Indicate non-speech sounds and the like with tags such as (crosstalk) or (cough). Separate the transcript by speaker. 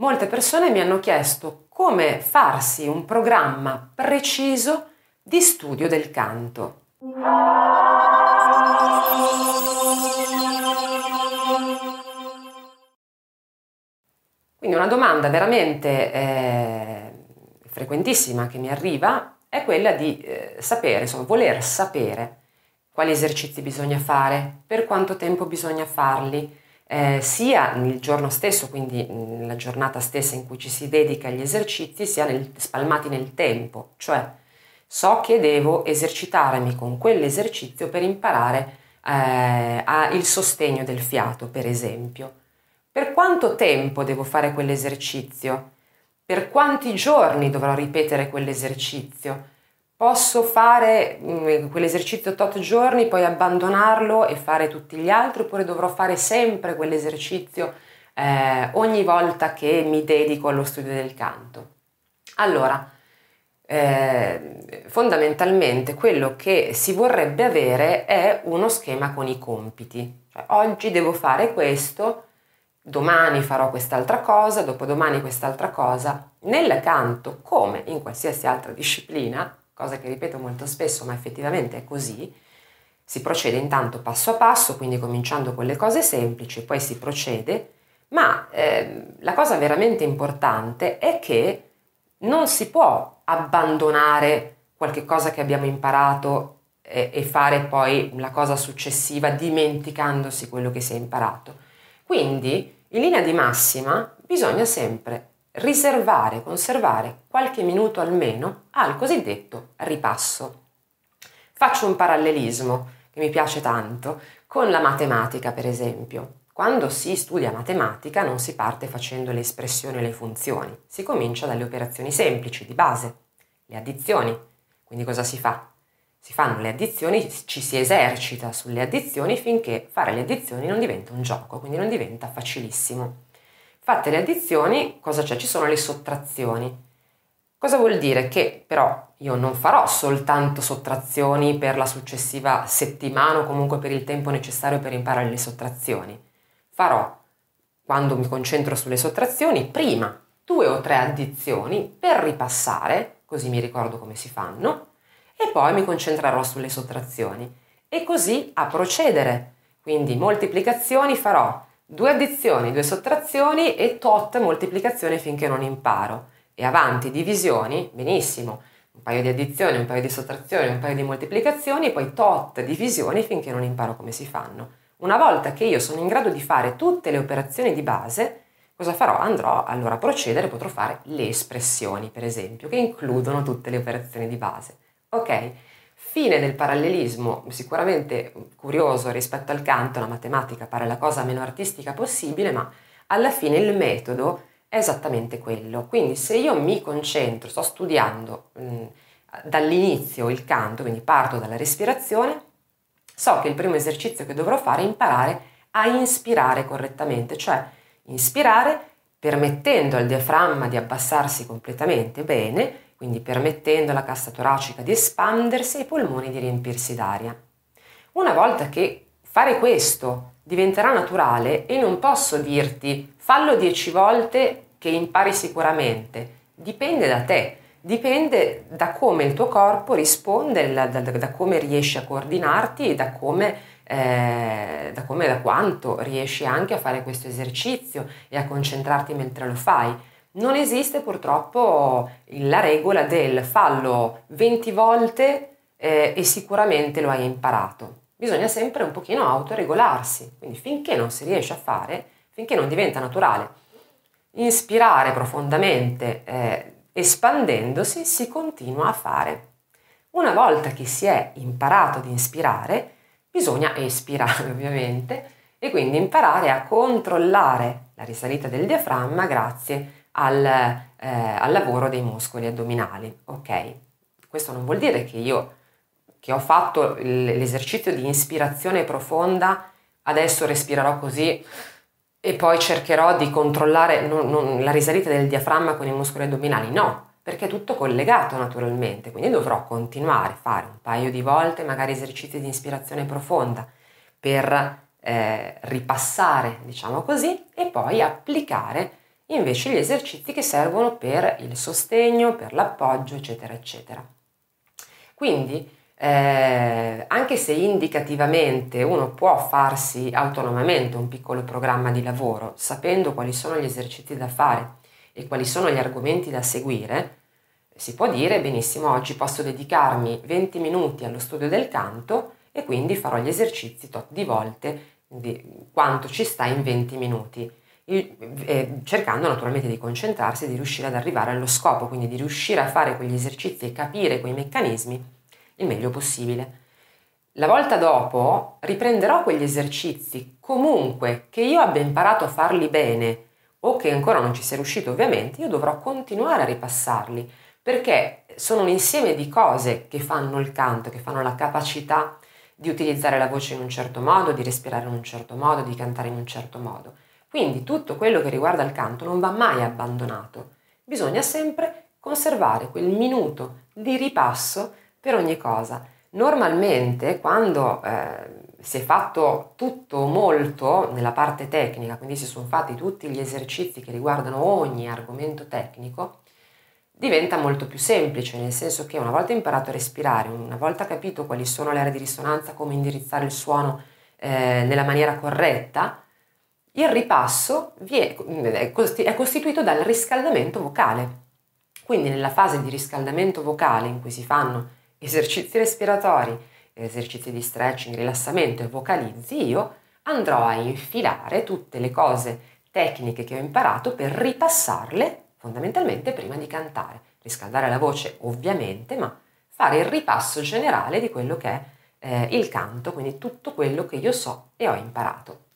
Speaker 1: molte persone mi hanno chiesto come farsi un programma preciso di studio del canto. Quindi una domanda veramente eh, frequentissima che mi arriva è quella di eh, sapere, insomma, voler sapere quali esercizi bisogna fare, per quanto tempo bisogna farli, eh, sia nel giorno stesso, quindi nella giornata stessa in cui ci si dedica agli esercizi, sia nel, spalmati nel tempo, cioè so che devo esercitarmi con quell'esercizio per imparare eh, il sostegno del fiato, per esempio. Per quanto tempo devo fare quell'esercizio? Per quanti giorni dovrò ripetere quell'esercizio? Posso fare mh, mm, quell'esercizio tot giorni, poi abbandonarlo e fare tutti gli altri, oppure dovrò fare sempre quell'esercizio eh, ogni volta che mi dedico allo studio del canto? Allora, eh, fondamentalmente quello che si vorrebbe avere è uno schema con i compiti. Cioè, oggi devo fare questo, domani farò quest'altra cosa, dopodomani quest'altra cosa. Nel canto, come in qualsiasi altra disciplina, cosa che ripeto molto spesso, ma effettivamente è così, si procede intanto passo a passo, quindi cominciando con le cose semplici, poi si procede, ma eh, la cosa veramente importante è che non si può abbandonare qualche cosa che abbiamo imparato e, e fare poi la cosa successiva dimenticandosi quello che si è imparato. Quindi, in linea di massima, bisogna sempre riservare, conservare qualche minuto almeno al cosiddetto ripasso. Faccio un parallelismo che mi piace tanto con la matematica, per esempio. Quando si studia matematica non si parte facendo le espressioni e le funzioni, si comincia dalle operazioni semplici, di base, le addizioni. Quindi cosa si fa? Si fanno le addizioni, ci si esercita sulle addizioni finché fare le addizioni non diventa un gioco, quindi non diventa facilissimo. Fatte le addizioni, cosa c'è? Ci sono le sottrazioni. Cosa vuol dire? Che però io non farò soltanto sottrazioni per la successiva settimana o comunque per il tempo necessario per imparare le sottrazioni. Farò, quando mi concentro sulle sottrazioni, prima due o tre addizioni per ripassare, così mi ricordo come si fanno, e poi mi concentrerò sulle sottrazioni. E così a procedere. Quindi moltiplicazioni farò due addizioni, due sottrazioni e tot moltiplicazione finché non imparo. E avanti, divisioni, benissimo, un paio di addizioni, un paio di sottrazioni, un paio di moltiplicazioni poi tot divisioni finché non imparo come si fanno. Una volta che io sono in grado di fare tutte le operazioni di base, cosa farò? Andrò allora a procedere, potrò fare le espressioni, per esempio, che includono tutte le operazioni di base. Ok? Fine del parallelismo, sicuramente curioso rispetto al canto, la matematica pare la cosa meno artistica possibile, ma alla fine il metodo è esattamente quello. Quindi se io mi concentro, sto studiando mh, dall'inizio il canto, quindi parto dalla respirazione, so che il primo esercizio che dovrò fare è imparare a inspirare correttamente, cioè inspirare permettendo al diaframma di abbassarsi completamente bene quindi permettendo alla cassa toracica di espandersi e ai polmoni di riempirsi d'aria. Una volta che fare questo diventerà naturale e non posso dirti fallo dieci volte che impari sicuramente, dipende da te, dipende da come il tuo corpo risponde, da, da, da come riesci a coordinarti e da come, eh, da come, da quanto riesci anche a fare questo esercizio e a concentrarti mentre lo fai non esiste purtroppo la regola del fallo 20 volte eh, e sicuramente lo hai imparato. Bisogna sempre un pochino autoregolarsi, quindi finché non si riesce a fare, finché non diventa naturale, inspirare profondamente, eh, espandendosi, si continua a fare. Una volta che si è imparato ad inspirare, bisogna espirare (laughs) ovviamente e quindi imparare a controllare la risalita del diaframma grazie al, eh, al lavoro dei muscoli addominali. Ok, questo non vuol dire che io che ho fatto l'esercizio di ispirazione profonda, adesso respirerò così e poi cercherò di controllare non, non, la risalita del diaframma con i muscoli addominali. No, perché è tutto collegato naturalmente, quindi dovrò continuare a fare un paio di volte magari esercizi di ispirazione profonda per eh, ripassare, diciamo così, e poi applicare invece gli esercizi che servono per il sostegno, per l'appoggio, eccetera, eccetera. Quindi, eh, anche se indicativamente uno può farsi autonomamente un piccolo programma di lavoro, sapendo quali sono gli esercizi da fare e quali sono gli argomenti da seguire, si può dire benissimo oggi posso dedicarmi 20 minuti allo studio del canto e quindi farò gli esercizi tot di volte, di quanto ci sta in 20 minuti, cercando naturalmente di concentrarsi di riuscire ad arrivare allo scopo, quindi di riuscire a fare quegli esercizi e capire quei meccanismi il meglio possibile. La volta dopo riprenderò quegli esercizi comunque che io abbia imparato a farli bene o che ancora non ci sia riuscito ovviamente, io dovrò continuare a ripassarli perché sono un insieme di cose che fanno il canto, che fanno la capacità di utilizzare la voce in un certo modo, di respirare in un certo modo, di cantare in un certo modo. Quindi tutto quello che riguarda il canto non va mai abbandonato. Bisogna sempre conservare quel minuto di ripasso per ogni cosa. Normalmente quando eh, si è fatto tutto molto nella parte tecnica, quindi si sono fatti tutti gli esercizi che riguardano ogni argomento tecnico, diventa molto più semplice, nel senso che una volta imparato a respirare, una volta capito quali sono le aree di risonanza, come indirizzare il suono eh, nella maniera corretta, il ripasso è costituito dal riscaldamento vocale. Quindi nella fase di riscaldamento vocale in cui si fanno esercizi respiratori, esercizi di stretching, rilassamento e vocalizzi, io andrò a infilare tutte le cose tecniche che ho imparato per ripassarle fondamentalmente prima di cantare. Riscaldare la voce ovviamente, ma fare il ripasso generale di quello che è eh, il canto, quindi tutto quello che io so e ho imparato.